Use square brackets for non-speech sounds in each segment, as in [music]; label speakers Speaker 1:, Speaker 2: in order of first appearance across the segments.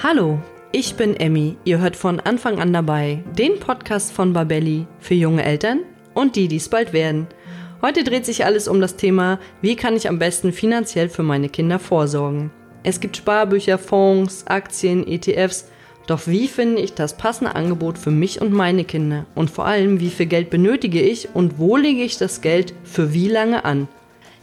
Speaker 1: Hallo, ich bin Emmy. Ihr hört von Anfang an dabei den Podcast von Babelli für junge Eltern und die, die es bald werden. Heute dreht sich alles um das Thema, wie kann ich am besten finanziell für meine Kinder vorsorgen. Es gibt Sparbücher, Fonds, Aktien, ETFs. Doch wie finde ich das passende Angebot für mich und meine Kinder? Und vor allem, wie viel Geld benötige ich und wo lege ich das Geld für wie lange an?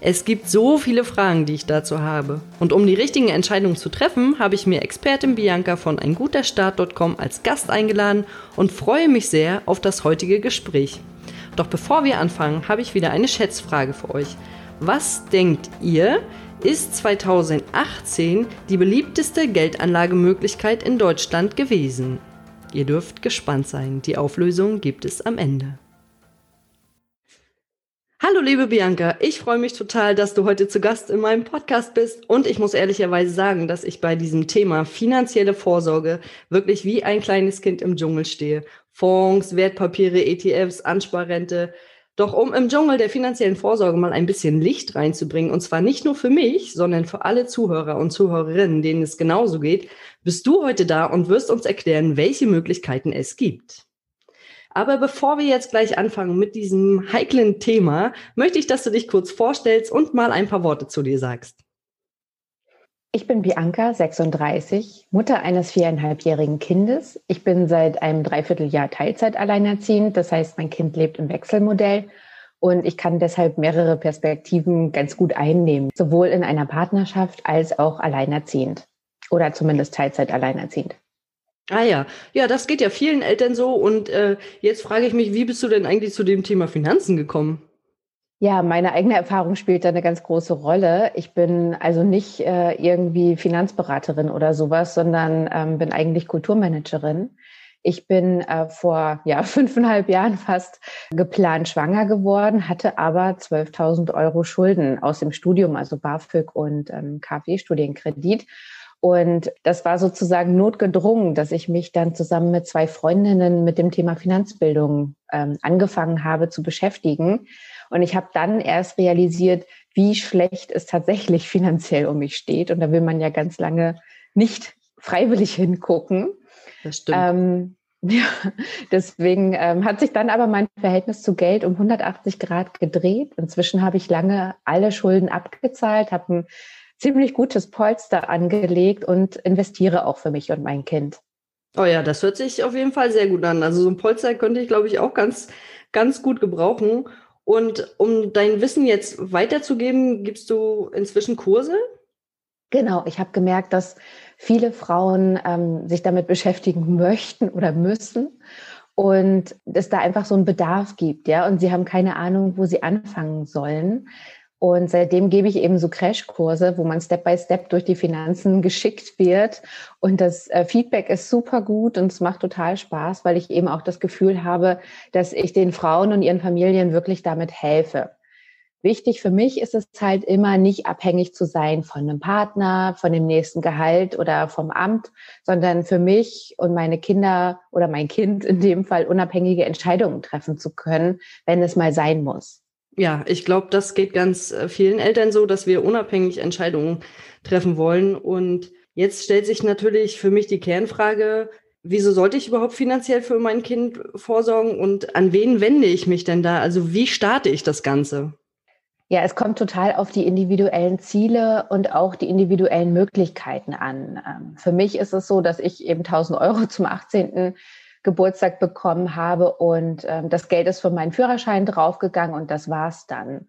Speaker 1: Es gibt so viele Fragen, die ich dazu habe. Und um die richtigen Entscheidungen zu treffen, habe ich mir Expertin Bianca von einguterstart.com als Gast eingeladen und freue mich sehr auf das heutige Gespräch. Doch bevor wir anfangen, habe ich wieder eine Schätzfrage für euch. Was denkt ihr, ist 2018 die beliebteste Geldanlagemöglichkeit in Deutschland gewesen? Ihr dürft gespannt sein. Die Auflösung gibt es am Ende. Hallo liebe Bianca, ich freue mich total, dass du heute zu Gast in meinem Podcast bist und ich muss ehrlicherweise sagen, dass ich bei diesem Thema finanzielle Vorsorge wirklich wie ein kleines Kind im Dschungel stehe. Fonds, Wertpapiere, ETFs, Ansparrente. Doch um im Dschungel der finanziellen Vorsorge mal ein bisschen Licht reinzubringen, und zwar nicht nur für mich, sondern für alle Zuhörer und Zuhörerinnen, denen es genauso geht, bist du heute da und wirst uns erklären, welche Möglichkeiten es gibt. Aber bevor wir jetzt gleich anfangen mit diesem heiklen Thema, möchte ich, dass du dich kurz vorstellst und mal ein paar Worte zu dir sagst.
Speaker 2: Ich bin Bianca, 36, Mutter eines viereinhalbjährigen Kindes. Ich bin seit einem Dreivierteljahr Teilzeit alleinerziehend. Das heißt, mein Kind lebt im Wechselmodell und ich kann deshalb mehrere Perspektiven ganz gut einnehmen, sowohl in einer Partnerschaft als auch alleinerziehend oder zumindest Teilzeit alleinerziehend.
Speaker 1: Ah ja, ja, das geht ja vielen Eltern so. Und äh, jetzt frage ich mich, wie bist du denn eigentlich zu dem Thema Finanzen gekommen?
Speaker 2: Ja, meine eigene Erfahrung spielt da eine ganz große Rolle. Ich bin also nicht äh, irgendwie Finanzberaterin oder sowas, sondern ähm, bin eigentlich Kulturmanagerin. Ich bin äh, vor ja, [laughs] fünfeinhalb Jahren fast geplant schwanger geworden, hatte aber 12.000 Euro Schulden aus dem Studium, also BAföG und ähm, KfW-Studienkredit und das war sozusagen notgedrungen, dass ich mich dann zusammen mit zwei Freundinnen mit dem Thema Finanzbildung ähm, angefangen habe zu beschäftigen. Und ich habe dann erst realisiert, wie schlecht es tatsächlich [laughs] finanziell um mich steht. Und da will man ja ganz lange nicht freiwillig hingucken.
Speaker 1: Das stimmt. Ähm, [laughs]
Speaker 2: ja, deswegen ähm, hat sich dann aber mein Verhältnis zu Geld um 180 Grad gedreht. Inzwischen habe ich lange alle Schulden abgezahlt, habe ein ziemlich gutes Polster angelegt und investiere auch für mich und mein Kind.
Speaker 1: Oh ja, das hört sich auf jeden Fall sehr gut an. Also so ein Polster könnte ich, glaube ich, auch ganz, ganz gut gebrauchen. Und um dein Wissen jetzt weiterzugeben, gibst du inzwischen Kurse?
Speaker 2: Genau, ich habe gemerkt, dass viele Frauen ähm, sich damit beschäftigen möchten oder müssen und es da einfach so einen Bedarf gibt, ja, und sie haben keine Ahnung, wo sie anfangen sollen. Und seitdem gebe ich eben so Crashkurse, wo man Step by Step durch die Finanzen geschickt wird. Und das äh, Feedback ist super gut und es macht total Spaß, weil ich eben auch das Gefühl habe, dass ich den Frauen und ihren Familien wirklich damit helfe. Wichtig für mich ist es halt immer nicht abhängig zu sein von einem Partner, von dem nächsten Gehalt oder vom Amt, sondern für mich und meine Kinder oder mein Kind in dem Fall unabhängige Entscheidungen treffen zu können, wenn es mal sein muss
Speaker 1: ja, ich glaube, das geht ganz äh, vielen Eltern so, dass wir unabhängig Entscheidungen treffen wollen. Und jetzt stellt sich natürlich für mich die Kernfrage, wieso sollte ich überhaupt finanziell für mein Kind vorsorgen und an wen wende ich mich denn da? Also wie starte ich das Ganze?
Speaker 2: Ja, es kommt total auf die individuellen Ziele und auch die individuellen Möglichkeiten an. Ähm, für mich ist es so, dass ich eben 1000 Euro zum 18. Geburtstag bekommen habe und ähm, das Geld ist für meinen Führerschein draufgegangen und das war's dann.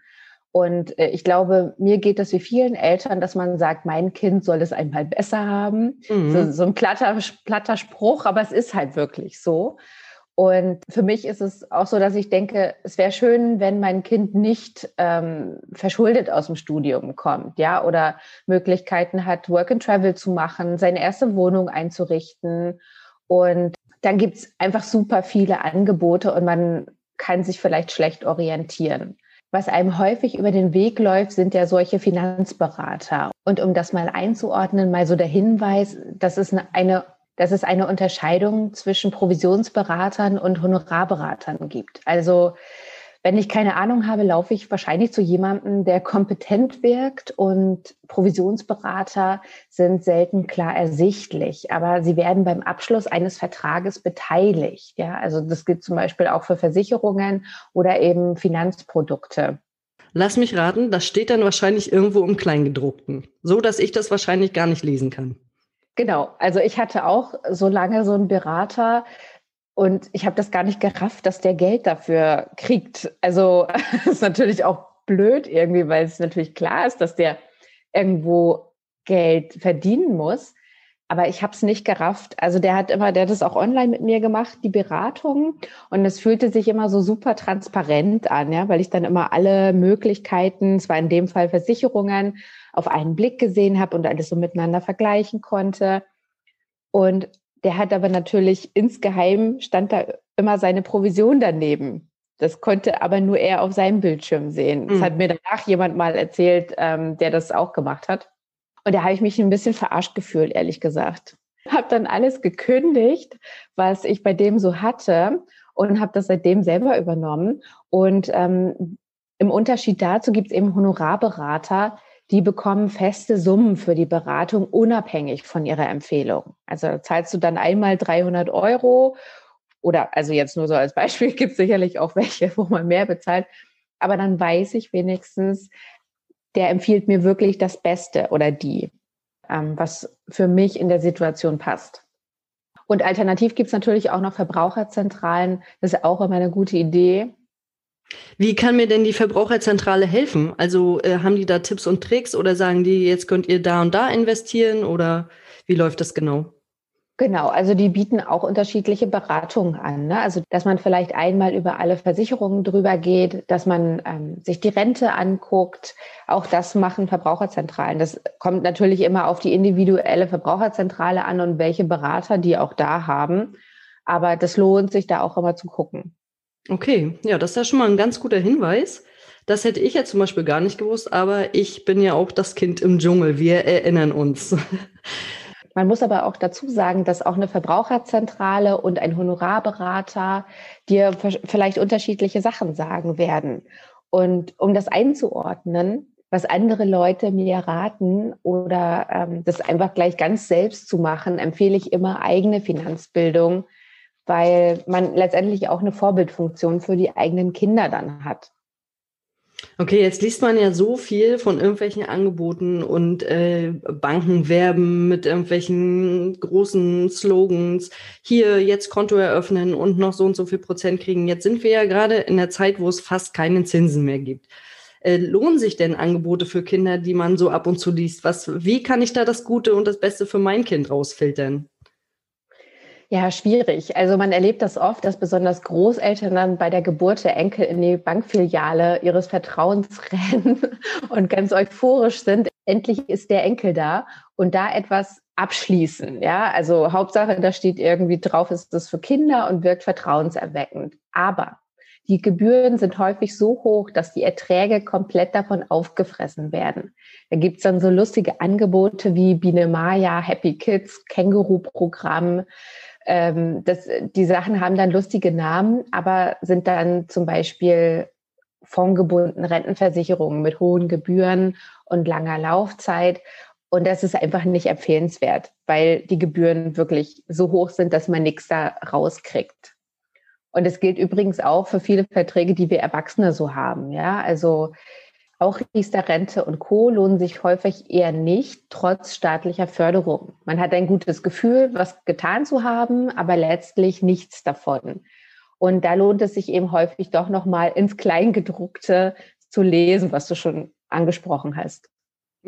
Speaker 2: Und äh, ich glaube, mir geht es wie vielen Eltern, dass man sagt, mein Kind soll es einmal besser haben. Mhm. So, so ein platter, platter Spruch, aber es ist halt wirklich so. Und für mich ist es auch so, dass ich denke, es wäre schön, wenn mein Kind nicht ähm, verschuldet aus dem Studium kommt, ja, oder Möglichkeiten hat, Work and Travel zu machen, seine erste Wohnung einzurichten und dann gibt es einfach super viele Angebote und man kann sich vielleicht schlecht orientieren. Was einem häufig über den Weg läuft, sind ja solche Finanzberater. Und um das mal einzuordnen, mal so der Hinweis, das ist eine, dass es eine Unterscheidung zwischen Provisionsberatern und Honorarberatern gibt. Also Wenn ich keine Ahnung habe, laufe ich wahrscheinlich zu jemandem, der kompetent wirkt und Provisionsberater sind selten klar ersichtlich, aber sie werden beim Abschluss eines Vertrages beteiligt. Ja, also das gilt zum Beispiel auch für Versicherungen oder eben Finanzprodukte.
Speaker 1: Lass mich raten, das steht dann wahrscheinlich irgendwo im Kleingedruckten, so dass ich das wahrscheinlich gar nicht lesen kann.
Speaker 2: Genau, also ich hatte auch so lange so einen Berater, und ich habe das gar nicht gerafft, dass der Geld dafür kriegt. Also [laughs] ist natürlich auch blöd irgendwie, weil es natürlich klar ist, dass der irgendwo Geld verdienen muss. Aber ich habe es nicht gerafft. Also der hat immer, der hat das auch online mit mir gemacht, die Beratung. Und es fühlte sich immer so super transparent an, ja, weil ich dann immer alle Möglichkeiten, zwar in dem Fall Versicherungen, auf einen Blick gesehen habe und alles so miteinander vergleichen konnte. Und der hat aber natürlich insgeheim stand da immer seine Provision daneben. Das konnte aber nur er auf seinem Bildschirm sehen. Mhm. Das hat mir danach jemand mal erzählt, ähm, der das auch gemacht hat. Und da habe ich mich ein bisschen verarscht gefühlt, ehrlich gesagt. Habe dann alles gekündigt, was ich bei dem so hatte und habe das seitdem selber übernommen. Und ähm, im Unterschied dazu gibt es eben Honorarberater, die bekommen feste Summen für die Beratung unabhängig von ihrer Empfehlung. Also zahlst du dann einmal 300 Euro oder also jetzt nur so als Beispiel [laughs] gibt es sicherlich auch welche, wo man mehr bezahlt. Aber dann weiß ich wenigstens, der empfiehlt mir wirklich das Beste oder die, ähm, was für mich in der Situation passt. Und alternativ gibt es natürlich auch noch Verbraucherzentralen. Das ist auch immer eine gute Idee.
Speaker 1: Wie kann mir denn die Verbraucherzentrale helfen? Also äh, haben die da Tipps und Tricks oder sagen die, jetzt könnt ihr da und da investieren oder wie läuft das genau?
Speaker 2: Genau, also die bieten auch unterschiedliche Beratungen an. Ne? Also dass man vielleicht einmal über alle Versicherungen drüber geht, dass man ähm, sich die Rente anguckt. Auch das machen Verbraucherzentralen. Das kommt natürlich immer auf die individuelle Verbraucherzentrale an und welche Berater die auch da haben. Aber das lohnt sich da auch immer zu gucken.
Speaker 1: Okay, ja, das ist ja schon mal ein ganz guter Hinweis. Das hätte ich ja zum Beispiel gar nicht gewusst, aber ich bin ja auch das Kind im Dschungel. Wir erinnern uns. [laughs]
Speaker 2: Man muss aber auch dazu sagen, dass auch eine Verbraucherzentrale und ein Honorarberater dir vielleicht unterschiedliche Sachen sagen werden. Und um das einzuordnen, was andere Leute mir raten oder ähm, das einfach gleich ganz selbst zu machen, empfehle ich immer eigene Finanzbildung weil man letztendlich auch eine Vorbildfunktion für die eigenen Kinder dann hat.
Speaker 1: Okay, jetzt liest man ja so viel von irgendwelchen Angeboten und äh, Banken werben mit irgendwelchen großen Slogans. Hier jetzt Konto eröffnen und noch so und so viel Prozent kriegen. Jetzt sind wir ja gerade in der Zeit, wo es fast keine Zinsen mehr gibt. Äh, lohnen sich denn Angebote für Kinder, die man so ab und zu liest? Was, wie kann ich da das Gute und das Beste für mein Kind rausfiltern?
Speaker 2: Ja, schwierig. Also man erlebt das oft, dass besonders Großeltern dann bei der Geburt der Enkel in die Bankfiliale ihres Vertrauens [laughs] rennen und ganz euphorisch sind. Endlich ist der Enkel da und da etwas abschließen. Ja, also Hauptsache, da steht irgendwie drauf, ist das für Kinder und wirkt vertrauenserweckend. Aber die Gebühren sind häufig so hoch, dass die Erträge komplett davon aufgefressen werden. Da gibt's dann so lustige Angebote wie Biene Maya, Happy Kids, Känguru-Programm, ähm, das, die Sachen haben dann lustige Namen, aber sind dann zum Beispiel fondgebundene Rentenversicherungen mit hohen Gebühren und langer Laufzeit. Und das ist einfach nicht empfehlenswert, weil die Gebühren wirklich so hoch sind, dass man nichts da rauskriegt. Und das gilt übrigens auch für viele Verträge, die wir Erwachsene so haben. Ja, also auch Riester-Rente und Co. lohnen sich häufig eher nicht, trotz staatlicher Förderung. Man hat ein gutes Gefühl, was getan zu haben, aber letztlich nichts davon. Und da lohnt es sich eben häufig doch nochmal ins Kleingedruckte zu lesen, was du schon angesprochen hast.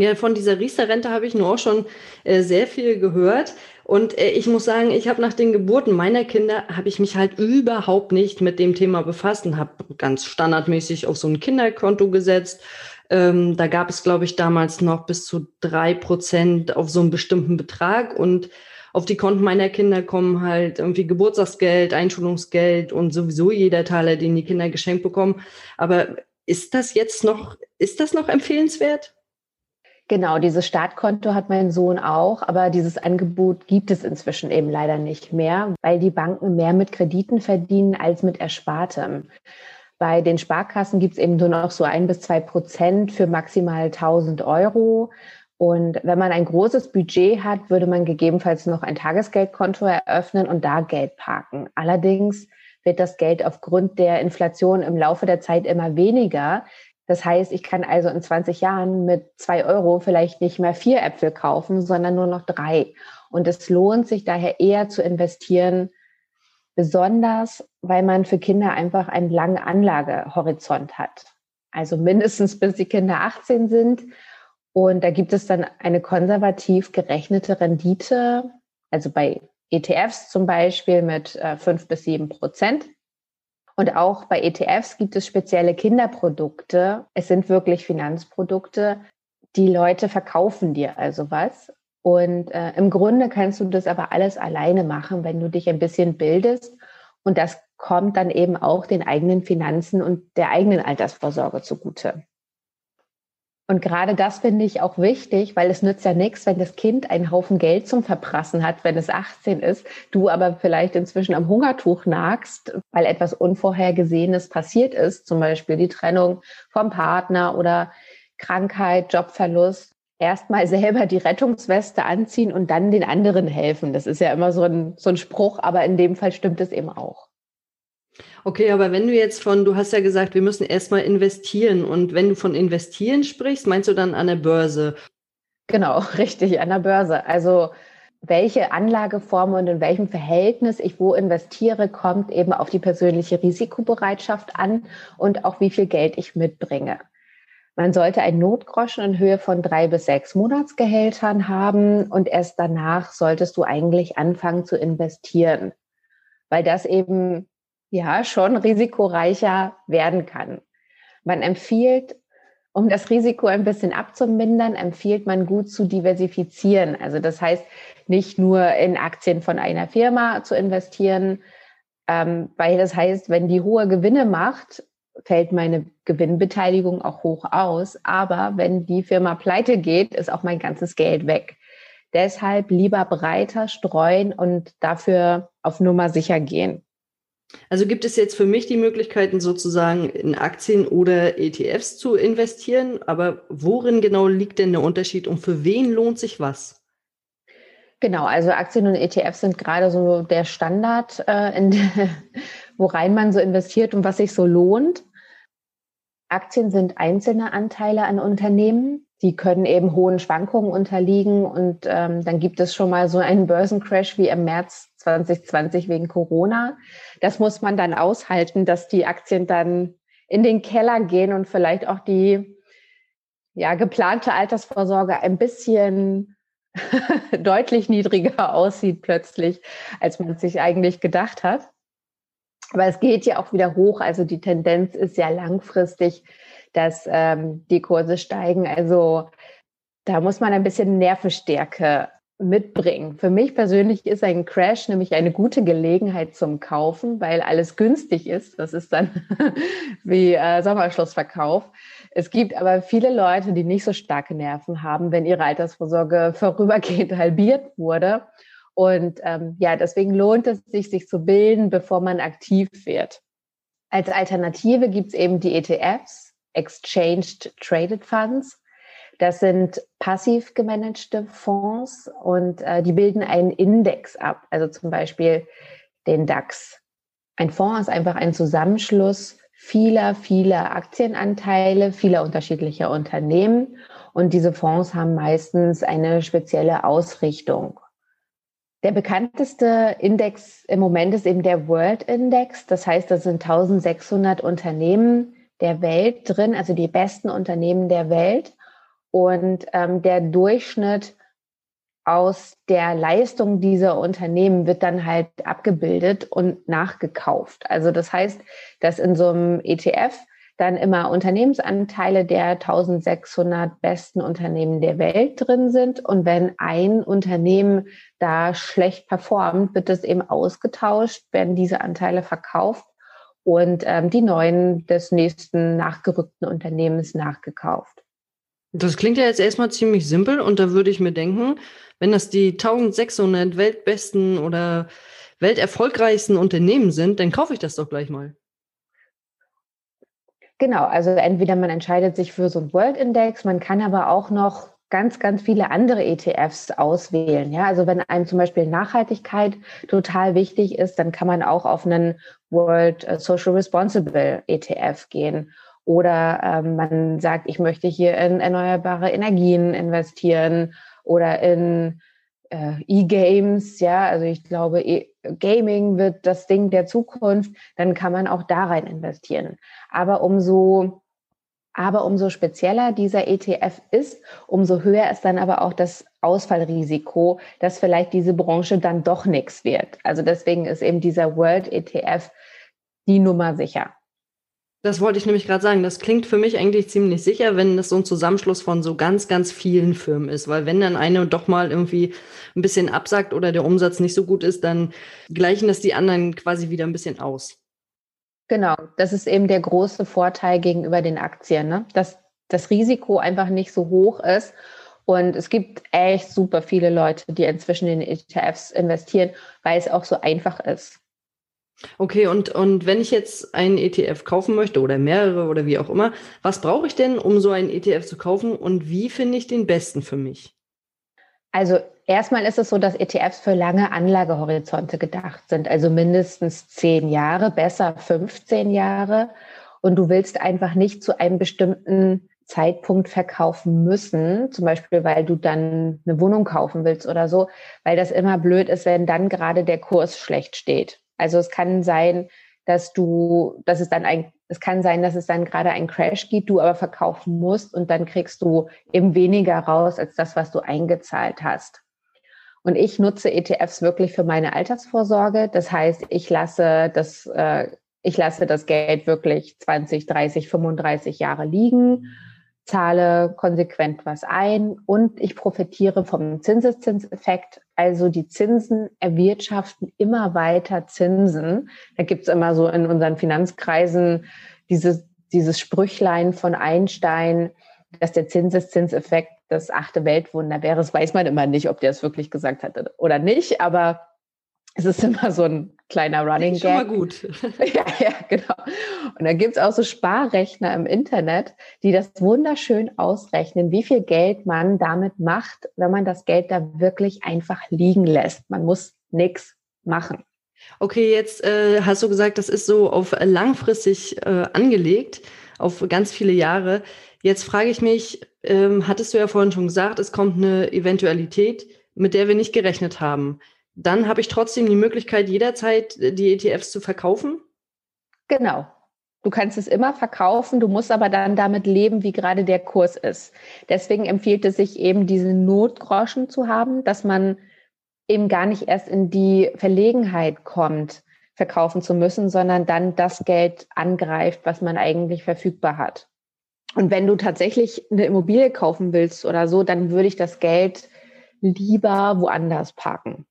Speaker 1: Ja, von dieser Riester-Rente habe ich nur auch schon äh, sehr viel gehört. Und äh, ich muss sagen, ich habe nach den Geburten meiner Kinder, habe ich mich halt überhaupt nicht mit dem Thema befasst und habe ganz standardmäßig auf so ein Kinderkonto gesetzt. Ähm, da gab es, glaube ich, damals noch bis zu drei Prozent auf so einen bestimmten Betrag. Und auf die Konten meiner Kinder kommen halt irgendwie Geburtstagsgeld, Einschulungsgeld und sowieso jeder Teiler, den die Kinder geschenkt bekommen. Aber ist das jetzt noch, ist das noch empfehlenswert?
Speaker 2: Genau, dieses Startkonto hat mein Sohn auch, aber dieses Angebot gibt es inzwischen eben leider nicht mehr, weil die Banken mehr mit Krediten verdienen als mit Erspartem. Bei den Sparkassen gibt es eben nur noch so ein bis zwei Prozent für maximal 1000 Euro. Und wenn man ein großes Budget hat, würde man gegebenenfalls noch ein Tagesgeldkonto eröffnen und da Geld parken. Allerdings wird das Geld aufgrund der Inflation im Laufe der Zeit immer weniger. Das heißt, ich kann also in 20 Jahren mit zwei Euro vielleicht nicht mehr vier Äpfel kaufen, sondern nur noch drei. Und es lohnt sich daher eher zu investieren, besonders weil man für Kinder einfach einen langen Anlagehorizont hat. Also mindestens bis die Kinder 18 sind und da gibt es dann eine konservativ gerechnete Rendite, also bei ETFs zum Beispiel mit äh, fünf bis sieben Prozent. Und auch bei ETFs gibt es spezielle Kinderprodukte. Es sind wirklich Finanzprodukte. Die Leute verkaufen dir also was. Und äh, im Grunde kannst du das aber alles alleine machen, wenn du dich ein bisschen bildest. Und das kommt dann eben auch den eigenen Finanzen und der eigenen Altersvorsorge zugute. Und gerade das finde ich auch wichtig, weil es nützt ja nichts, wenn das Kind einen Haufen Geld zum Verprassen hat, wenn es 18 ist, du aber vielleicht inzwischen am Hungertuch nagst, weil etwas Unvorhergesehenes passiert ist, zum Beispiel die Trennung vom Partner oder Krankheit, Jobverlust. Erstmal [laughs] selber die Rettungsweste anziehen und dann den anderen helfen. Das ist ja immer so ein, so ein Spruch, aber in dem Fall stimmt es eben auch.
Speaker 1: Okay, aber wenn du jetzt von, du hast ja gesagt, wir müssen erstmal investieren und wenn du von investieren sprichst, meinst du dann an der Börse?
Speaker 2: Genau, [laughs] richtig, an der Börse. Also welche Anlageform und in welchem Verhältnis ich wo investiere, kommt eben auf die persönliche Risikobereitschaft an und auch wie viel Geld ich mitbringe. Man sollte ein Notgroschen in Höhe von drei bis sechs Monatsgehältern haben und erst danach solltest du eigentlich anfangen zu investieren, weil das eben ja schon risikoreicher werden kann. Man empfiehlt, um das Risiko ein bisschen abzumindern, empfiehlt man gut zu diversifizieren. Also das heißt, nicht nur in Aktien von einer Firma zu investieren, ähm, weil das heißt, wenn die hohe Gewinne macht, fällt meine Gewinnbeteiligung auch hoch aus. Aber wenn die Firma pleite geht, ist auch mein ganzes Geld weg. Deshalb lieber breiter streuen und dafür auf Nummer sicher gehen.
Speaker 1: Also gibt es jetzt für mich die Möglichkeiten, sozusagen in Aktien oder ETFs zu investieren, aber worin genau liegt denn der Unterschied und für wen lohnt sich was?
Speaker 2: Genau, also Aktien und ETFs sind gerade so der Standard, äh, in, [laughs] worein man so investiert und was sich so lohnt. Aktien sind einzelne Anteile an Unternehmen. Die können eben hohen Schwankungen unterliegen und ähm, dann gibt es schon mal so einen Börsencrash wie im März 2020 wegen Corona. Das muss man dann aushalten, dass die Aktien dann in den Keller gehen und vielleicht auch die ja, geplante Altersvorsorge ein bisschen [laughs] deutlich niedriger aussieht plötzlich, als man sich eigentlich gedacht hat. Aber es geht ja auch wieder hoch. Also die Tendenz ist ja langfristig, dass ähm, die Kurse steigen. Also da muss man ein bisschen Nervenstärke mitbringen. Für mich persönlich ist ein Crash nämlich eine gute Gelegenheit zum Kaufen, weil alles günstig ist. Das ist dann [laughs] wie äh, Sommerschlussverkauf. Es gibt aber viele Leute, die nicht so starke Nerven haben, wenn ihre Altersvorsorge [laughs] vorübergehend halbiert wurde. Und ähm, ja, deswegen lohnt es sich, sich zu bilden, bevor man aktiv wird. Als Alternative gibt es eben die ETFs, Exchanged Traded Funds. Das sind passiv gemanagte Fonds und äh, die bilden einen Index ab, also zum Beispiel den DAX. Ein Fonds ist einfach ein Zusammenschluss vieler, vieler Aktienanteile, vieler unterschiedlicher Unternehmen. Und diese Fonds haben meistens eine spezielle Ausrichtung. Der bekannteste Index im Moment ist eben der World Index. Das heißt, da sind 1600 Unternehmen der Welt drin, also die besten Unternehmen der Welt. Und ähm, der Durchschnitt aus der Leistung dieser Unternehmen wird dann halt abgebildet und nachgekauft. Also das heißt, dass in so einem ETF dann immer Unternehmensanteile der 1600 besten Unternehmen der Welt drin sind. Und wenn ein Unternehmen da schlecht performt, wird es eben ausgetauscht, werden diese Anteile verkauft und ähm, die neuen des nächsten nachgerückten Unternehmens nachgekauft.
Speaker 1: Das klingt ja jetzt erstmal ziemlich simpel und da würde ich mir denken, wenn das die 1600 weltbesten oder welterfolgreichsten Unternehmen sind, dann kaufe ich das doch gleich mal.
Speaker 2: Genau, also entweder man entscheidet sich für so einen World Index, man kann aber auch noch ganz, ganz viele andere ETFs auswählen. Ja, also wenn einem zum Beispiel Nachhaltigkeit total wichtig ist, dann kann man auch auf einen World Social Responsible ETF gehen. Oder ähm, man sagt, ich möchte hier in erneuerbare Energien investieren oder in äh, E-Games, ja, also ich glaube, e Gaming wird das Ding der Zukunft, dann kann man auch da rein investieren. Aber umso aber umso spezieller dieser ETF ist, umso höher ist dann aber auch das Ausfallrisiko, dass vielleicht diese Branche dann doch nichts wird. Also deswegen ist eben dieser World ETF die Nummer sicher.
Speaker 1: Das wollte ich nämlich gerade sagen. Das klingt für mich eigentlich ziemlich sicher, wenn das so ein Zusammenschluss von so ganz, ganz vielen Firmen ist. Weil wenn dann eine doch mal irgendwie ein bisschen absagt oder der Umsatz nicht so gut ist, dann gleichen das die anderen quasi wieder ein bisschen aus.
Speaker 2: Genau, das ist eben der große Vorteil gegenüber den Aktien, ne? dass das Risiko einfach nicht so hoch ist. Und es gibt echt super viele Leute, die inzwischen in ETFs investieren, weil es auch so einfach ist.
Speaker 1: Okay, und, und wenn ich jetzt einen ETF kaufen möchte oder mehrere oder wie auch immer, was brauche ich denn, um so einen ETF zu kaufen und wie finde ich den besten für mich?
Speaker 2: Also erstmal ist es so, dass ETFs für lange Anlagehorizonte gedacht sind, also mindestens zehn Jahre, besser 15 Jahre. Und du willst einfach nicht zu einem bestimmten Zeitpunkt verkaufen müssen, zum Beispiel weil du dann eine Wohnung kaufen willst oder so, weil das immer blöd ist, wenn dann gerade der Kurs schlecht steht. Also es kann sein, dass du, dass es dann ein, es kann sein, dass es dann gerade einen Crash gibt, du aber verkaufen musst und dann kriegst du eben weniger raus als das, was du eingezahlt hast. Und ich nutze ETFs wirklich für meine Altersvorsorge. Das heißt, ich lasse das, äh, ich lasse das Geld wirklich 20, 30, 35 Jahre liegen zahle konsequent was ein und ich profitiere vom Zinseszinseffekt. Also die Zinsen erwirtschaften immer weiter Zinsen. Da gibt's immer so in unseren Finanzkreisen dieses, dieses Sprüchlein von Einstein, dass der Zinseszinseffekt das achte Weltwunder wäre. Das weiß man immer nicht, ob der es wirklich gesagt hat oder nicht, aber es ist immer so ein kleiner Running Gag. Schon
Speaker 1: mal gut. [laughs]
Speaker 2: ja, ja, genau. Und da gibt's auch so Sparrechner im Internet, die das wunderschön ausrechnen, wie viel Geld man damit macht, wenn man das Geld da wirklich einfach liegen lässt. Man muss nichts machen.
Speaker 1: Okay, jetzt äh, hast du gesagt, das ist so auf langfristig äh, angelegt, auf ganz viele Jahre. Jetzt frage ich mich, ähm, hattest du ja vorhin schon gesagt, es kommt eine Eventualität, mit der wir nicht gerechnet haben dann habe ich trotzdem die Möglichkeit, jederzeit äh, die ETFs zu verkaufen?
Speaker 2: Genau. Du kannst es immer verkaufen, du musst aber dann damit leben, wie gerade der Kurs ist. Deswegen empfiehlt es sich eben, diese Notgroschen zu haben, dass man eben gar nicht erst in die Verlegenheit kommt, verkaufen zu müssen, sondern dann das Geld angreift, was man eigentlich verfügbar hat. Und wenn du tatsächlich eine Immobilie kaufen willst oder so, dann würde ich das Geld lieber woanders parken.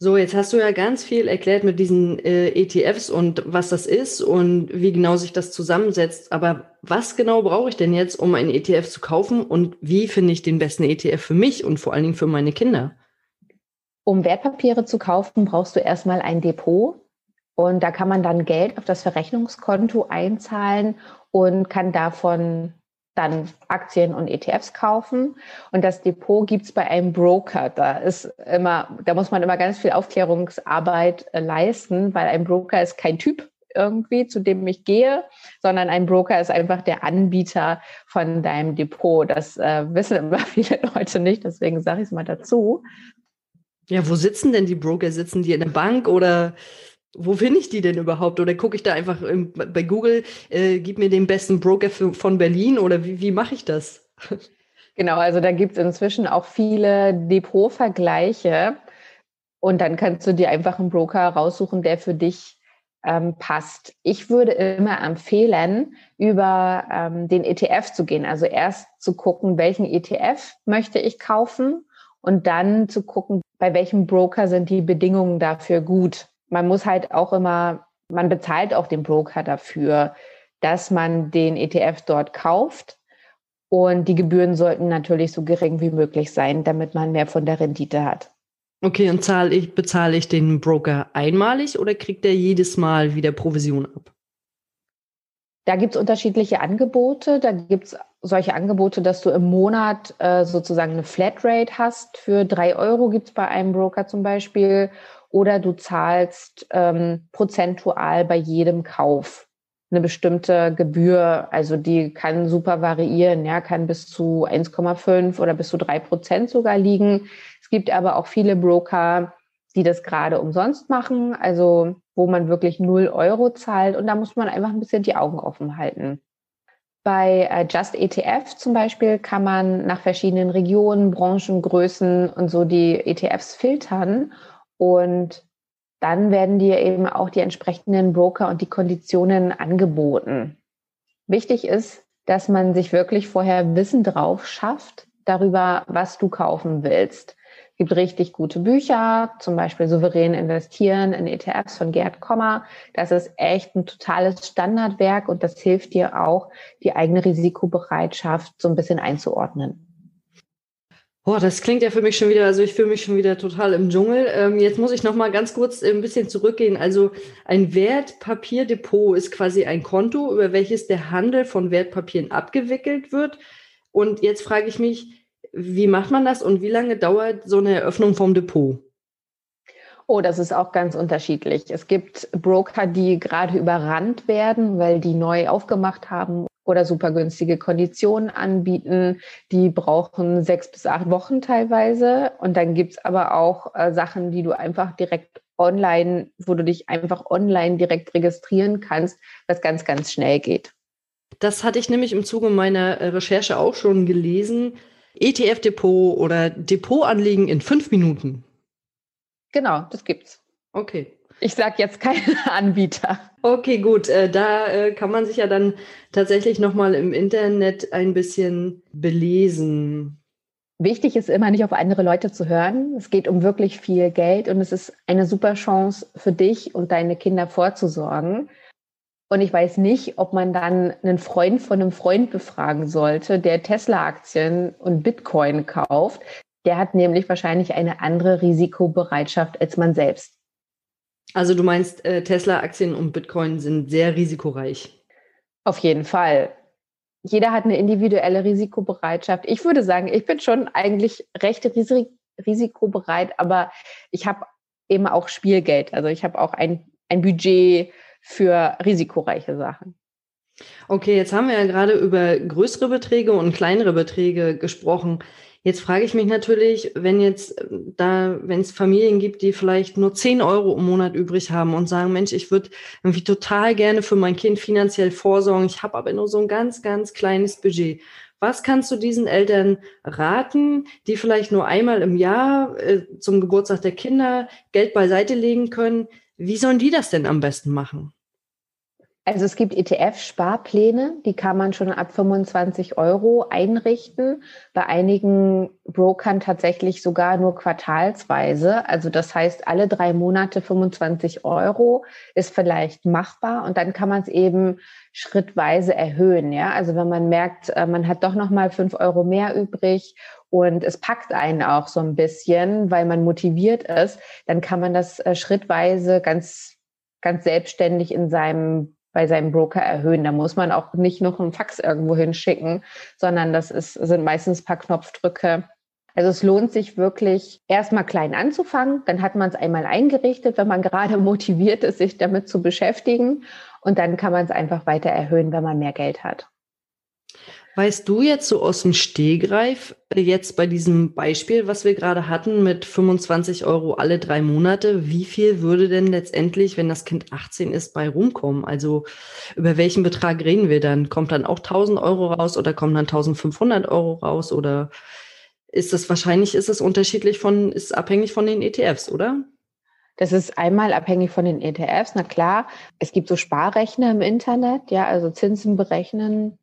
Speaker 1: So, jetzt hast du ja ganz viel erklärt mit diesen äh, ETFs und was das ist und wie genau sich das zusammensetzt. Aber was genau brauche ich denn jetzt, um einen ETF zu kaufen und wie finde ich den besten ETF für mich und vor allen Dingen für meine Kinder?
Speaker 2: Um Wertpapiere zu kaufen, brauchst du erstmal ein Depot. Und da kann man dann Geld auf das Verrechnungskonto einzahlen und kann davon dann Aktien und ETFs kaufen. Und das Depot gibt's bei einem Broker. Da ist immer, da muss man immer ganz viel Aufklärungsarbeit äh, leisten, weil ein Broker ist kein Typ irgendwie, zu dem ich gehe, sondern ein Broker ist einfach der Anbieter von deinem Depot. Das äh, wissen immer [laughs] viele Leute nicht, deswegen sage ich es mal dazu.
Speaker 1: Ja, wo sitzen denn die Broker? Sitzen die in der Bank oder wo finde ich die denn überhaupt? Oder gucke ich da einfach im, bei Google, äh, gib mir den besten Broker für, von Berlin oder wie, wie mache ich das?
Speaker 2: Genau, also da gibt es inzwischen auch viele Depotvergleiche und dann kannst du dir einfach einen Broker raussuchen, der für dich ähm, passt. Ich würde immer empfehlen, über ähm, den ETF zu gehen. Also erst zu gucken, welchen ETF möchte ich kaufen und dann zu gucken, bei welchem Broker sind die Bedingungen dafür gut man muss halt auch immer, man bezahlt auch den Broker dafür, dass man den ETF dort kauft. Und die Gebühren sollten natürlich so gering wie möglich sein, damit man mehr von der Rendite hat.
Speaker 1: Okay, und zahle ich, bezahle ich den Broker einmalig oder kriegt er jedes Mal wieder Provision ab?
Speaker 2: Da gibt es unterschiedliche Angebote. Da gibt es solche Angebote, dass du im Monat äh, sozusagen eine Flatrate hast. Für drei Euro gibt es bei einem Broker zum Beispiel. Oder du zahlst ähm, prozentual bei jedem Kauf eine bestimmte Gebühr. Also die kann super variieren, ja, kann bis zu 1,5 oder bis zu drei Prozent sogar liegen. Es gibt aber auch viele Broker, die das gerade umsonst machen, also wo man wirklich 0 Euro zahlt und da muss man einfach ein bisschen die Augen offen halten. Bei äh, Just ETF zum Beispiel kann man nach verschiedenen Regionen, Branchen, Größen und so die ETFs filtern und dann werden dir eben auch die entsprechenden Broker und die Konditionen angeboten. Wichtig ist, dass man sich wirklich vorher Wissen drauf schafft darüber, was du kaufen willst gibt richtig gute Bücher, zum Beispiel Souverän investieren in ETFs von Gerd Kommer. Das ist echt ein totales Standardwerk und das hilft dir auch, die eigene Risikobereitschaft so ein bisschen einzuordnen.
Speaker 1: Boah, das klingt ja für mich schon wieder, also ich fühle mich schon wieder total im Dschungel. Ähm, jetzt muss ich noch mal ganz kurz ein bisschen zurückgehen. Also ein Wertpapierdepot ist quasi ein Konto, über welches der Handel von Wertpapieren abgewickelt wird. Und jetzt frage ich mich, wie macht man das und wie lange dauert so eine Eröffnung vom Depot?
Speaker 2: Oh, das ist auch ganz unterschiedlich. Es gibt Broker, die gerade überrannt werden, weil die neu aufgemacht haben oder super günstige Konditionen anbieten. Die brauchen sechs bis acht Wochen teilweise. Und dann gibt es aber auch äh, Sachen, die du einfach direkt online, wo du dich einfach online direkt registrieren kannst, was ganz, ganz schnell geht.
Speaker 1: Das hatte ich nämlich im Zuge meiner äh, Recherche auch schon gelesen. ETF-Depot oder Depotanlegen in fünf Minuten.
Speaker 2: Genau, das gibt's.
Speaker 1: Okay.
Speaker 2: Ich sage jetzt keine [laughs] Anbieter.
Speaker 1: Okay, gut. Äh, da äh, kann man sich ja dann tatsächlich nochmal im Internet ein bisschen belesen.
Speaker 2: Wichtig ist immer nicht auf andere Leute zu hören. Es geht um wirklich viel Geld und es ist eine super Chance für dich und deine Kinder vorzusorgen. Und ich weiß nicht, ob man dann einen Freund von einem Freund befragen sollte, der Tesla-Aktien und Bitcoin kauft. Der hat nämlich wahrscheinlich eine andere Risikobereitschaft als man selbst.
Speaker 1: Also du meinst, äh, Tesla-Aktien und Bitcoin sind sehr risikoreich?
Speaker 2: Auf jeden Fall. Jeder hat eine individuelle Risikobereitschaft. Ich würde sagen, ich bin schon eigentlich recht risikobereit, aber ich habe eben auch Spielgeld. Also ich habe auch ein, ein Budget für risikoreiche Sachen.
Speaker 1: Okay, jetzt haben wir ja gerade über größere Beträge und kleinere Beträge gesprochen. Jetzt frage ich mich natürlich, wenn jetzt äh, da, wenn es Familien gibt, die vielleicht nur 10 Euro im Monat übrig haben und sagen, Mensch, ich würde irgendwie total gerne für mein Kind finanziell vorsorgen, ich habe aber nur so ein ganz, ganz kleines Budget. Was kannst du diesen Eltern raten, die vielleicht nur einmal im Jahr äh, zum Geburtstag der Kinder Geld beiseite legen können? Wie sollen die das denn am besten machen?
Speaker 2: Also es gibt ETF-Sparpläne, die kann man schon ab 25 Euro einrichten. Bei einigen Brokern tatsächlich sogar nur quartalsweise. Also das heißt, alle drei Monate 25 Euro ist vielleicht machbar und dann kann man es eben schrittweise erhöhen. Ja, also wenn man merkt, äh, man hat doch noch mal fünf Euro mehr übrig und es packt einen auch so ein bisschen, weil man motiviert ist, dann kann man das äh, schrittweise ganz ganz selbstständig in seinem bei seinem Broker erhöhen. Da muss man auch nicht noch einen Fax irgendwo hinschicken, sondern das ist, sind meistens ein paar Knopfdrücke. Also es lohnt sich wirklich, erstmal klein anzufangen. Dann hat man es einmal eingerichtet, wenn man gerade [laughs] motiviert ist, sich damit zu beschäftigen. Und dann kann man es einfach weiter erhöhen, wenn man mehr Geld hat.
Speaker 1: Weißt du jetzt so aus dem Stehgreif, jetzt bei diesem Beispiel, was wir gerade hatten, mit 25 Euro alle drei Monate, wie viel würde denn letztendlich, wenn das Kind 18 ist, bei rumkommen? Also über welchen Betrag reden wir dann? Kommt dann auch 1000 Euro raus oder kommen dann 1500 Euro raus? Oder ist das wahrscheinlich, ist es unterschiedlich von, ist abhängig von den ETFs, oder?
Speaker 2: Das ist einmal abhängig von den ETFs, na klar. Es gibt so Sparrechner im Internet, ja, also Zinsen berechnen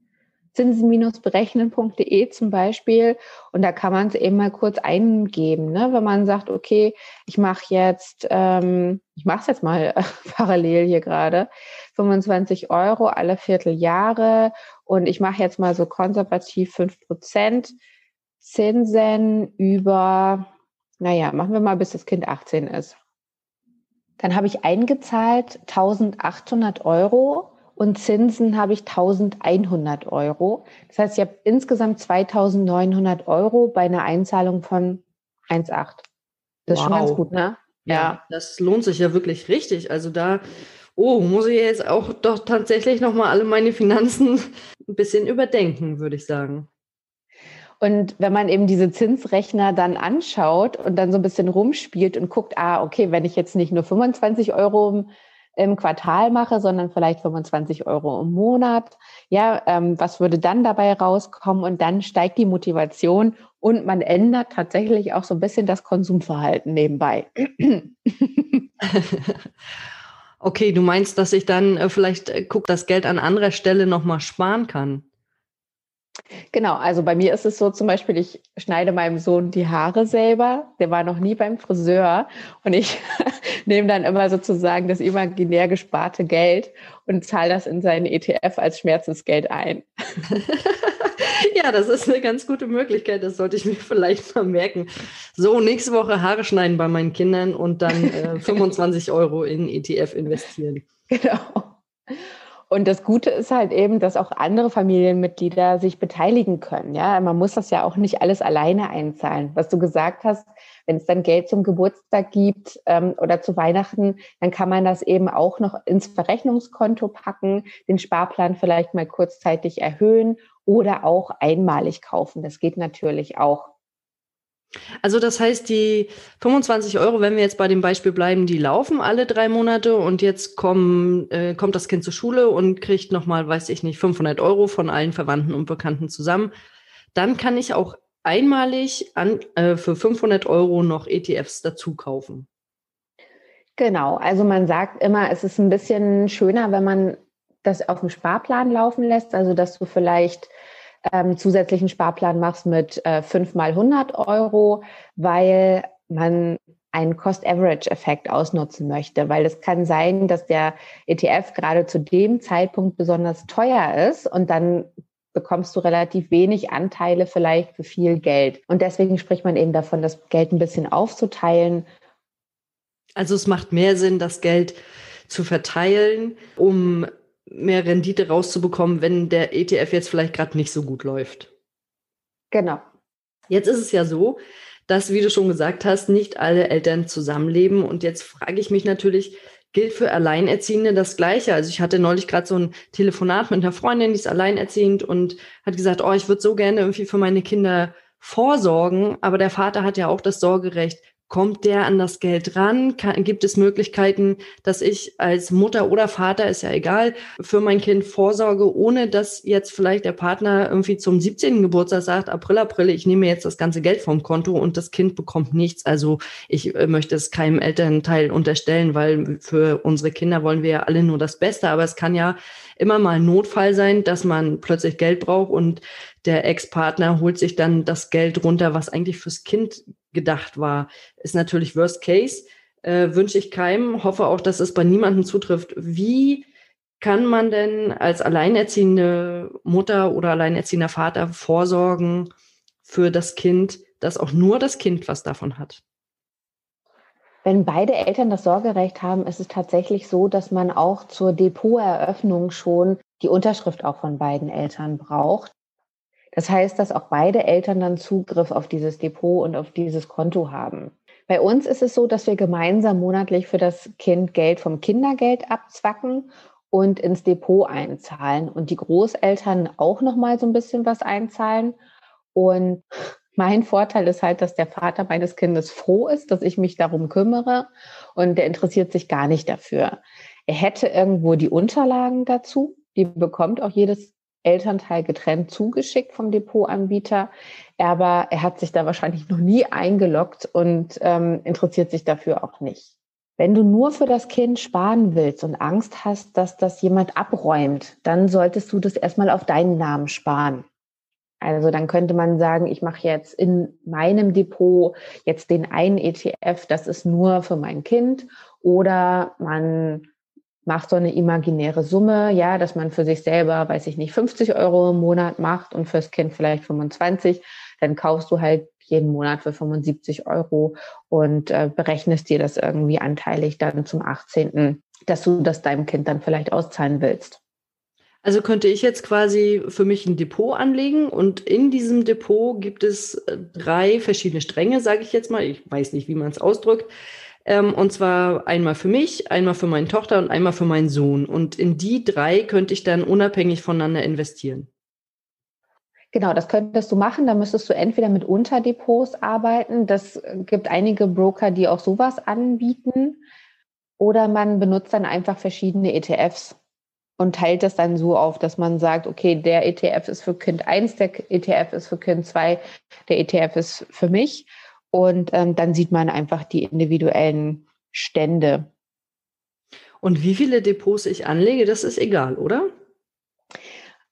Speaker 2: zinsen-berechnen.de zum Beispiel. Und da kann man es eben mal kurz eingeben, ne? wenn man sagt, okay, ich mache jetzt, ähm, ich mache es jetzt mal [laughs] parallel hier gerade, 25 Euro alle Vierteljahre und ich mache jetzt mal so konservativ 5 Prozent Zinsen über, naja, machen wir mal, bis das Kind 18 ist. Dann habe ich eingezahlt 1800 Euro und Zinsen habe ich 1100 Euro. Das heißt, ich habe insgesamt 2900 Euro bei einer Einzahlung von 1,8. Das wow. ist schon ganz gut, ne?
Speaker 1: Ja. ja, das lohnt sich ja wirklich richtig. Also da, oh, muss ich jetzt auch doch tatsächlich nochmal alle meine Finanzen [laughs] ein bisschen überdenken, würde ich sagen.
Speaker 2: Und wenn man eben diese Zinsrechner dann anschaut und dann so ein bisschen rumspielt und guckt, ah, okay, wenn ich jetzt nicht nur 25 Euro im Quartal mache, sondern vielleicht 25 Euro im Monat. Ja, ähm, was würde dann dabei rauskommen? Und dann steigt die Motivation und man ändert tatsächlich auch so ein bisschen das Konsumverhalten nebenbei. [laughs]
Speaker 1: okay, du meinst, dass ich dann äh, vielleicht äh, guck, das Geld an anderer Stelle nochmal sparen kann?
Speaker 2: Genau, also bei mir ist es so zum Beispiel, ich schneide meinem Sohn die Haare selber. Der war noch nie beim Friseur und ich [laughs] nehme dann immer sozusagen das imaginär gesparte Geld und zahle das in seinen ETF als Schmerzensgeld ein. [laughs]
Speaker 1: ja, das ist eine ganz gute Möglichkeit. Das sollte ich mir vielleicht mal merken. So, nächste Woche Haare schneiden bei meinen Kindern und dann äh, [laughs] 25 Euro in ETF investieren.
Speaker 2: Genau. Und das Gute ist halt eben, dass auch andere Familienmitglieder sich beteiligen können. Ja, man muss das ja auch nicht alles alleine einzahlen. Was du gesagt hast, wenn es dann Geld zum Geburtstag gibt ähm, oder zu Weihnachten, dann kann man das eben auch noch ins Verrechnungskonto packen, den Sparplan vielleicht mal kurzzeitig erhöhen oder auch einmalig kaufen. Das geht natürlich auch.
Speaker 1: Also das heißt, die 25 Euro, wenn wir jetzt bei dem Beispiel bleiben, die laufen alle drei Monate und jetzt kommen, äh, kommt das Kind zur Schule und kriegt nochmal, weiß ich nicht, 500 Euro von allen Verwandten und Bekannten zusammen. Dann kann ich auch einmalig an, äh, für 500 Euro noch ETFs dazu kaufen.
Speaker 2: Genau, also man sagt immer, es ist ein bisschen schöner, wenn man das auf dem Sparplan laufen lässt, also dass du vielleicht ähm, zusätzlichen Sparplan machst mit äh, 5 mal 100 Euro, weil man einen Cost-Average-Effekt ausnutzen möchte, weil es kann sein, dass der ETF gerade zu dem Zeitpunkt besonders teuer ist und dann bekommst du relativ wenig Anteile vielleicht für viel Geld. Und deswegen spricht man eben davon, das Geld ein bisschen aufzuteilen.
Speaker 1: Also es macht mehr Sinn, das Geld zu verteilen, um mehr Rendite rauszubekommen, wenn der ETF jetzt vielleicht gerade nicht so gut läuft.
Speaker 2: Genau.
Speaker 1: Jetzt ist es ja so, dass, wie du schon gesagt hast, nicht alle Eltern zusammenleben. Und jetzt frage ich mich natürlich, gilt für Alleinerziehende das Gleiche? Also ich hatte neulich gerade so ein Telefonat mit einer Freundin, die ist alleinerziehend und hat gesagt, oh, ich würde so gerne irgendwie für meine Kinder vorsorgen, aber der Vater hat ja auch das Sorgerecht. Kommt der an das Geld ran? Kann, gibt es Möglichkeiten, dass ich als Mutter oder Vater, ist ja egal, für mein Kind vorsorge, ohne dass jetzt vielleicht der Partner irgendwie zum 17. Geburtstag sagt, April, April, ich nehme jetzt das ganze Geld vom Konto und das Kind bekommt nichts. Also ich äh, möchte es keinem Elternteil unterstellen, weil für unsere Kinder wollen wir ja alle nur das Beste. Aber es kann ja immer mal ein Notfall sein, dass man plötzlich Geld braucht und der Ex-Partner holt sich dann das Geld runter, was eigentlich fürs Kind gedacht war. Ist natürlich Worst Case, äh, wünsche ich keinem, hoffe auch, dass es bei niemandem zutrifft. Wie kann man denn als alleinerziehende Mutter oder alleinerziehender Vater vorsorgen für das Kind, dass auch nur das Kind was davon hat?
Speaker 2: Wenn beide Eltern das Sorgerecht haben, ist es tatsächlich so, dass man auch zur Depoteröffnung schon die Unterschrift auch von beiden Eltern braucht. Das heißt, dass auch beide Eltern dann Zugriff auf dieses Depot und auf dieses Konto haben. Bei uns ist es so, dass wir gemeinsam monatlich für das Kind Geld vom Kindergeld abzwacken und ins Depot einzahlen und die Großeltern auch noch mal so ein bisschen was einzahlen und mein Vorteil ist halt, dass der Vater meines Kindes froh ist, dass ich mich darum kümmere und der interessiert sich gar nicht dafür. Er hätte irgendwo die Unterlagen dazu, die bekommt auch jedes Elternteil getrennt zugeschickt vom Depotanbieter. Aber er hat sich da wahrscheinlich noch nie eingeloggt und ähm, interessiert sich dafür auch nicht. Wenn du nur für das Kind sparen willst und Angst hast, dass das jemand abräumt, dann solltest du das erstmal auf deinen Namen sparen. Also dann könnte man sagen, ich mache jetzt in meinem Depot jetzt den einen ETF, das ist nur für mein Kind. Oder man macht so eine imaginäre Summe, ja, dass man für sich selber, weiß ich nicht, 50 Euro im Monat macht und fürs Kind vielleicht 25, dann kaufst du halt jeden Monat für 75 Euro und äh, berechnest dir das irgendwie anteilig dann zum 18., dass du das deinem Kind dann vielleicht auszahlen willst.
Speaker 1: Also könnte ich jetzt quasi für mich ein Depot anlegen und in diesem Depot gibt es äh, drei verschiedene Stränge, sage ich jetzt mal. Ich weiß nicht, wie man es ausdrückt. Ähm, und zwar einmal für mich, einmal für meine Tochter und einmal für meinen Sohn. Und in die drei könnte ich dann unabhängig voneinander investieren.
Speaker 2: Genau, das könntest du machen. Da müsstest du entweder mit Unterdepots arbeiten. Das gibt einige Broker, die auch sowas anbieten. Oder man benutzt dann einfach verschiedene ETFs und teilt das dann so auf, dass man sagt, okay, der ETF ist für Kind 1, der ETF ist für Kind 2, der ETF ist für mich. Und ähm, dann sieht man einfach die individuellen Stände.
Speaker 1: Und wie viele Depots ich anlege, das ist egal, oder?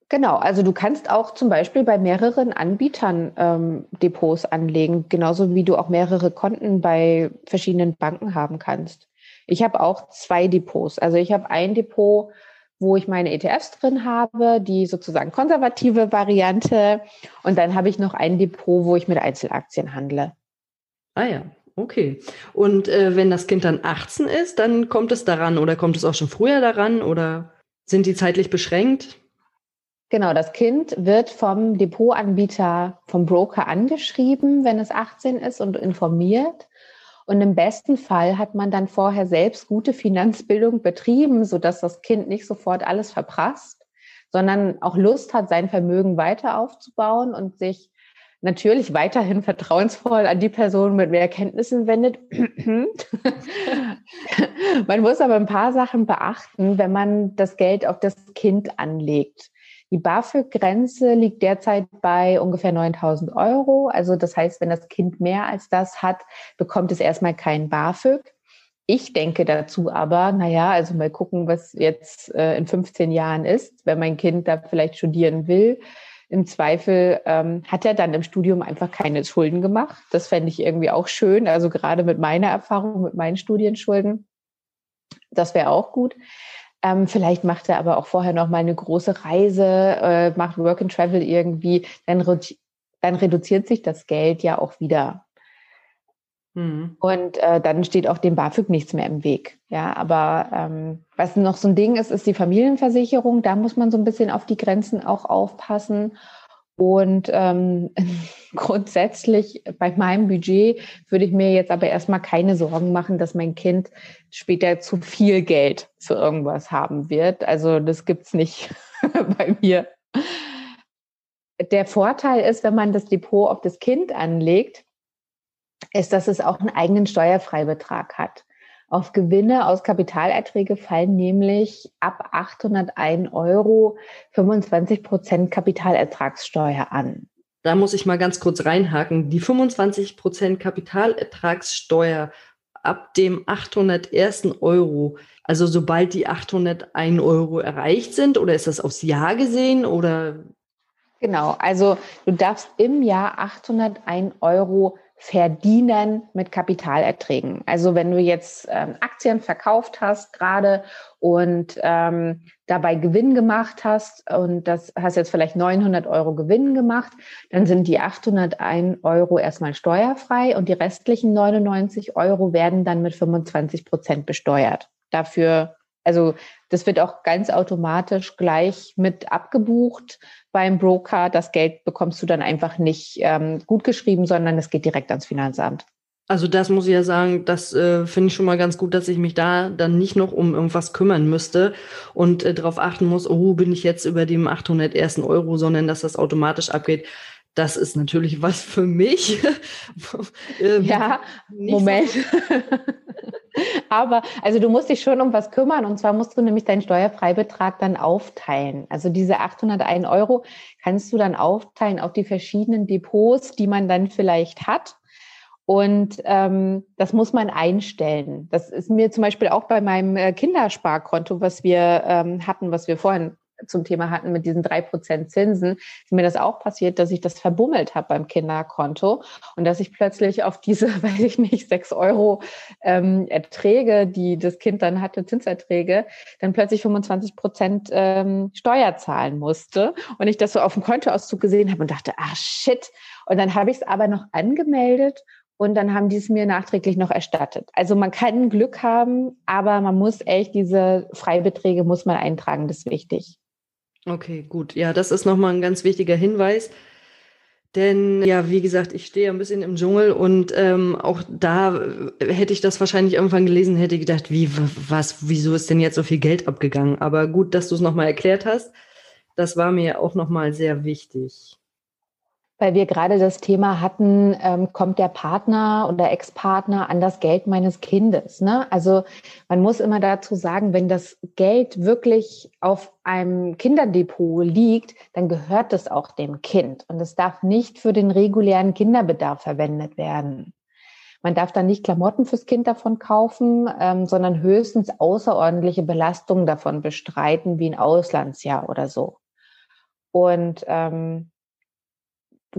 Speaker 2: Genau, also du kannst auch zum Beispiel bei mehreren Anbietern ähm, Depots anlegen, genauso wie du auch mehrere Konten bei verschiedenen Banken haben kannst. Ich habe auch zwei Depots. Also ich habe ein Depot, wo ich meine ETFs drin habe, die sozusagen konservative Variante. Und dann habe ich noch ein Depot, wo ich mit Einzelaktien handle.
Speaker 1: Ah ja, okay. Und äh, wenn das Kind dann 18 ist, dann kommt es daran oder kommt es auch schon früher daran oder sind die zeitlich beschränkt?
Speaker 2: Genau, das Kind wird vom Depotanbieter, vom Broker angeschrieben, wenn es 18 ist und informiert. Und im besten Fall hat man dann vorher selbst gute Finanzbildung betrieben, sodass das Kind nicht sofort alles verprasst, sondern auch Lust hat, sein Vermögen weiter aufzubauen und sich natürlich weiterhin vertrauensvoll an die Person mit mehr Kenntnissen wendet. [laughs] man muss aber ein paar Sachen beachten, wenn man das Geld auf das Kind anlegt. Die BAföG-Grenze liegt derzeit bei ungefähr 9000 Euro. Also das heißt, wenn das Kind mehr als das hat, bekommt es erstmal kein BAföG. Ich denke dazu aber, naja, also mal gucken, was jetzt äh, in 15 Jahren ist, wenn mein Kind da vielleicht studieren will. Im Zweifel ähm, hat er dann im Studium einfach keine Schulden gemacht. Das fände ich irgendwie auch schön. Also gerade mit meiner Erfahrung, mit meinen Studienschulden. Das wäre auch gut. Ähm, vielleicht macht er aber auch vorher noch mal eine große Reise, äh, macht Work and Travel irgendwie. Dann, dann reduziert sich das Geld ja auch wieder. Mhm. Und äh, dann steht auch dem BAföG nichts mehr im Weg. Ja, aber ähm, was noch so ein Ding ist, ist die Familienversicherung. Da muss man so ein bisschen auf die Grenzen auch aufpassen. Und ähm, [laughs] grundsätzlich bei meinem Budget würde ich mir jetzt aber erstmal keine Sorgen machen, dass mein Kind später zu viel Geld für irgendwas haben wird. Also das gibt's nicht [laughs] bei mir. Der Vorteil ist, wenn man das Depot auf das Kind anlegt, ist, dass es auch einen eigenen Steuerfreibetrag hat. Auf Gewinne aus Kapitalerträge fallen nämlich ab 801 Euro 25 Prozent Kapitalertragssteuer an.
Speaker 1: Da muss ich mal ganz kurz reinhaken. Die 25 Prozent Kapitalertragssteuer ab dem 801. Euro, also sobald die 801 Euro erreicht sind, oder ist das aufs Jahr gesehen oder?
Speaker 2: Genau, also du darfst im Jahr 801 Euro verdienen mit Kapitalerträgen. Also wenn du jetzt ähm, Aktien verkauft hast gerade und ähm, dabei Gewinn gemacht hast und das hast jetzt vielleicht 900 Euro Gewinn gemacht, dann sind die 801 Euro erstmal steuerfrei und die restlichen 99 Euro werden dann mit 25 Prozent besteuert. Dafür also das wird auch ganz automatisch gleich mit abgebucht beim Broker. Das Geld bekommst du dann einfach nicht ähm, gut geschrieben, sondern es geht direkt ans Finanzamt.
Speaker 1: Also das muss ich ja sagen, das äh, finde ich schon mal ganz gut, dass ich mich da dann nicht noch um irgendwas kümmern müsste und äh, darauf achten muss, oh, bin ich jetzt über dem 801. Euro, sondern dass das automatisch abgeht. Das ist natürlich was für mich. [laughs]
Speaker 2: ähm, ja, Moment. So. [laughs] Aber also du musst dich schon um was kümmern und zwar musst du nämlich deinen Steuerfreibetrag dann aufteilen. Also diese 801 Euro kannst du dann aufteilen auf die verschiedenen Depots, die man dann vielleicht hat. Und ähm, das muss man einstellen. Das ist mir zum Beispiel auch bei meinem äh, Kindersparkonto, was wir ähm, hatten, was wir vorhin zum Thema hatten mit diesen drei Prozent Zinsen, ist mir das auch passiert, dass ich das verbummelt habe beim Kinderkonto und dass ich plötzlich auf diese, [laughs] weiß ich nicht, sechs Euro ähm, Erträge, die das Kind dann hatte, Zinserträge, dann plötzlich 25 Prozent ähm, Steuer zahlen musste und ich das so auf dem Kontoauszug gesehen habe und dachte, ah shit. Und dann habe ich es aber noch angemeldet und dann haben die es mir nachträglich noch erstattet. Also man kann Glück haben, aber man muss echt diese Freibeträge muss man eintragen, das ist wichtig.
Speaker 1: Okay, gut. Ja, das ist nochmal ein ganz wichtiger Hinweis. Denn ja, wie gesagt, ich stehe ein bisschen im Dschungel und ähm, auch da hätte ich das wahrscheinlich irgendwann gelesen, hätte gedacht, wie, was, wieso ist denn jetzt so viel Geld abgegangen? Aber gut, dass du es nochmal erklärt hast. Das war mir auch nochmal sehr wichtig
Speaker 2: weil wir gerade das Thema hatten, ähm, kommt der Partner oder Ex-Partner an das Geld meines Kindes. Ne? Also man muss immer dazu sagen, wenn das Geld wirklich auf einem Kinderdepot liegt, dann gehört es auch dem Kind und es darf nicht für den regulären Kinderbedarf verwendet werden. Man darf dann nicht Klamotten fürs Kind davon kaufen, ähm, sondern höchstens außerordentliche Belastungen davon bestreiten, wie ein Auslandsjahr oder so. Und ähm,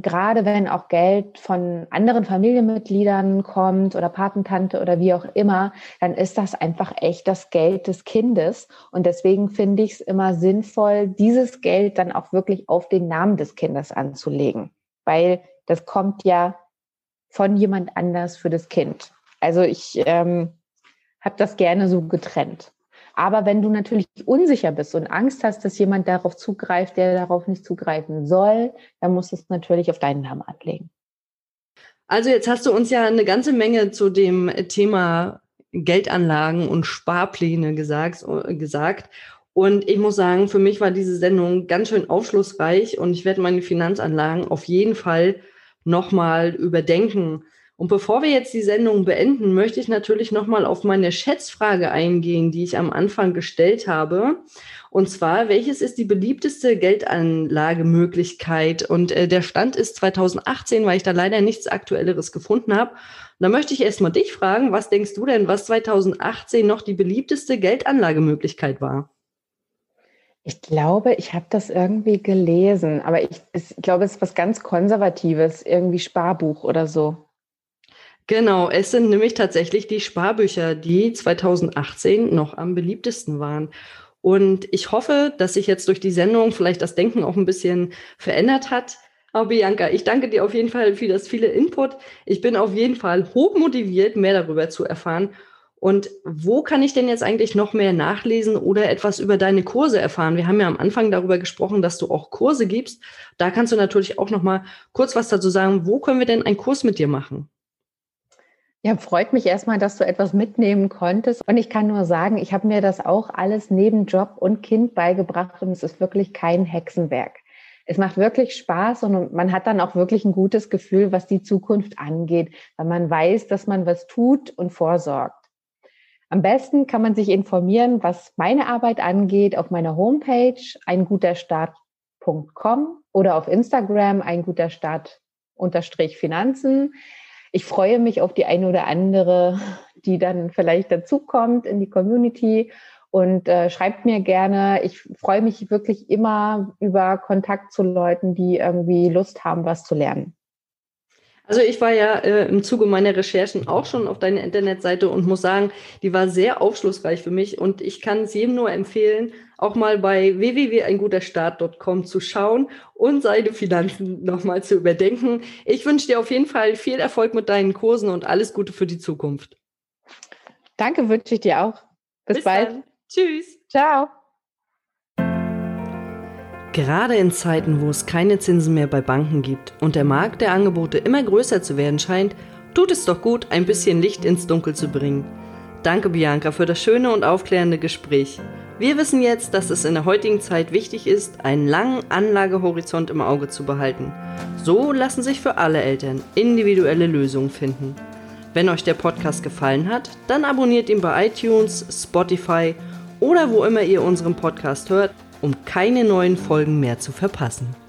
Speaker 2: gerade wenn auch Geld von anderen Familienmitgliedern kommt oder Patentante oder wie auch immer, dann ist das einfach echt das Geld des Kindes. Und deswegen finde ich es immer sinnvoll, dieses Geld dann auch wirklich auf den Namen des Kindes anzulegen, weil das kommt ja von jemand anders für das Kind. Also ich ähm, habe das gerne so getrennt. Aber wenn du natürlich unsicher bist und Angst hast, dass jemand darauf zugreift, der darauf nicht zugreifen soll, dann musst du es natürlich auf deinen Namen anlegen.
Speaker 1: Also jetzt hast du uns ja eine ganze Menge zu dem Thema Geldanlagen und Sparpläne gesagt, gesagt. Und ich muss sagen, für mich war diese Sendung ganz schön aufschlussreich und ich werde meine Finanzanlagen auf jeden Fall nochmal überdenken. Und bevor wir jetzt die Sendung beenden, möchte ich natürlich nochmal auf meine Schätzfrage eingehen, die ich am Anfang gestellt habe. Und zwar, welches ist die beliebteste Geldanlagemöglichkeit? Und äh, der Stand ist 2018, weil ich da leider nichts Aktuelleres gefunden habe. Und da möchte ich erstmal dich fragen, was denkst du denn, was 2018 noch die beliebteste Geldanlagemöglichkeit war?
Speaker 2: Ich glaube, ich habe das irgendwie gelesen, aber ich, ich glaube, es ist was ganz Konservatives, irgendwie Sparbuch oder so.
Speaker 1: Genau, es sind nämlich tatsächlich die Sparbücher, die 2018 noch am beliebtesten waren. Und ich hoffe, dass sich jetzt durch die Sendung vielleicht das Denken auch ein bisschen verändert hat. Aber Bianca, ich danke dir auf jeden Fall für das viele Input. Ich bin auf jeden Fall hochmotiviert, mehr darüber zu erfahren. Und wo kann ich denn jetzt eigentlich noch mehr nachlesen oder etwas über deine Kurse erfahren? Wir haben ja am Anfang darüber gesprochen, dass du auch Kurse gibst. Da kannst du natürlich auch noch mal kurz was dazu sagen. Wo können wir denn einen Kurs mit dir machen?
Speaker 2: Ja, freut mich erstmal, dass du etwas mitnehmen konntest. Und ich kann nur sagen, ich habe mir das auch alles neben Job und Kind beigebracht und es ist wirklich kein Hexenwerk. Es macht wirklich Spaß und man hat dann auch wirklich ein gutes Gefühl, was die Zukunft angeht, weil man weiß, dass man was tut und vorsorgt. Am besten kann man sich informieren, was meine Arbeit angeht, auf meiner Homepage einguterstart.com oder auf Instagram einguterstart unterstrich Finanzen ich freue mich auf die eine oder andere, die dann vielleicht dazukommt in die Community und äh, schreibt mir gerne. Ich freue mich wirklich immer über Kontakt zu Leuten, die irgendwie Lust haben, was zu lernen.
Speaker 1: Also ich war ja äh, im Zuge meiner Recherchen auch schon auf deiner Internetseite und muss sagen, die war sehr aufschlussreich für mich und ich kann es jedem nur empfehlen, auch mal bei www.einguterstart.com zu schauen und seine Finanzen nochmal zu überdenken. Ich wünsche dir auf jeden Fall viel Erfolg mit deinen Kursen und alles Gute für die Zukunft.
Speaker 2: Danke, wünsche ich dir auch. Bis, Bis bald. Dann.
Speaker 1: Tschüss.
Speaker 2: Ciao.
Speaker 1: Gerade in Zeiten, wo es keine Zinsen mehr bei Banken gibt und der Markt der Angebote immer größer zu werden scheint, tut es doch gut, ein bisschen Licht ins Dunkel zu bringen. Danke, Bianca, für das schöne und aufklärende Gespräch. Wir wissen jetzt, dass es in der heutigen Zeit wichtig ist, einen langen Anlagehorizont im Auge zu behalten. So lassen sich für alle Eltern individuelle Lösungen finden. Wenn euch der Podcast gefallen hat, dann abonniert ihn bei iTunes, Spotify oder wo immer ihr unseren Podcast hört um keine neuen Folgen mehr zu verpassen.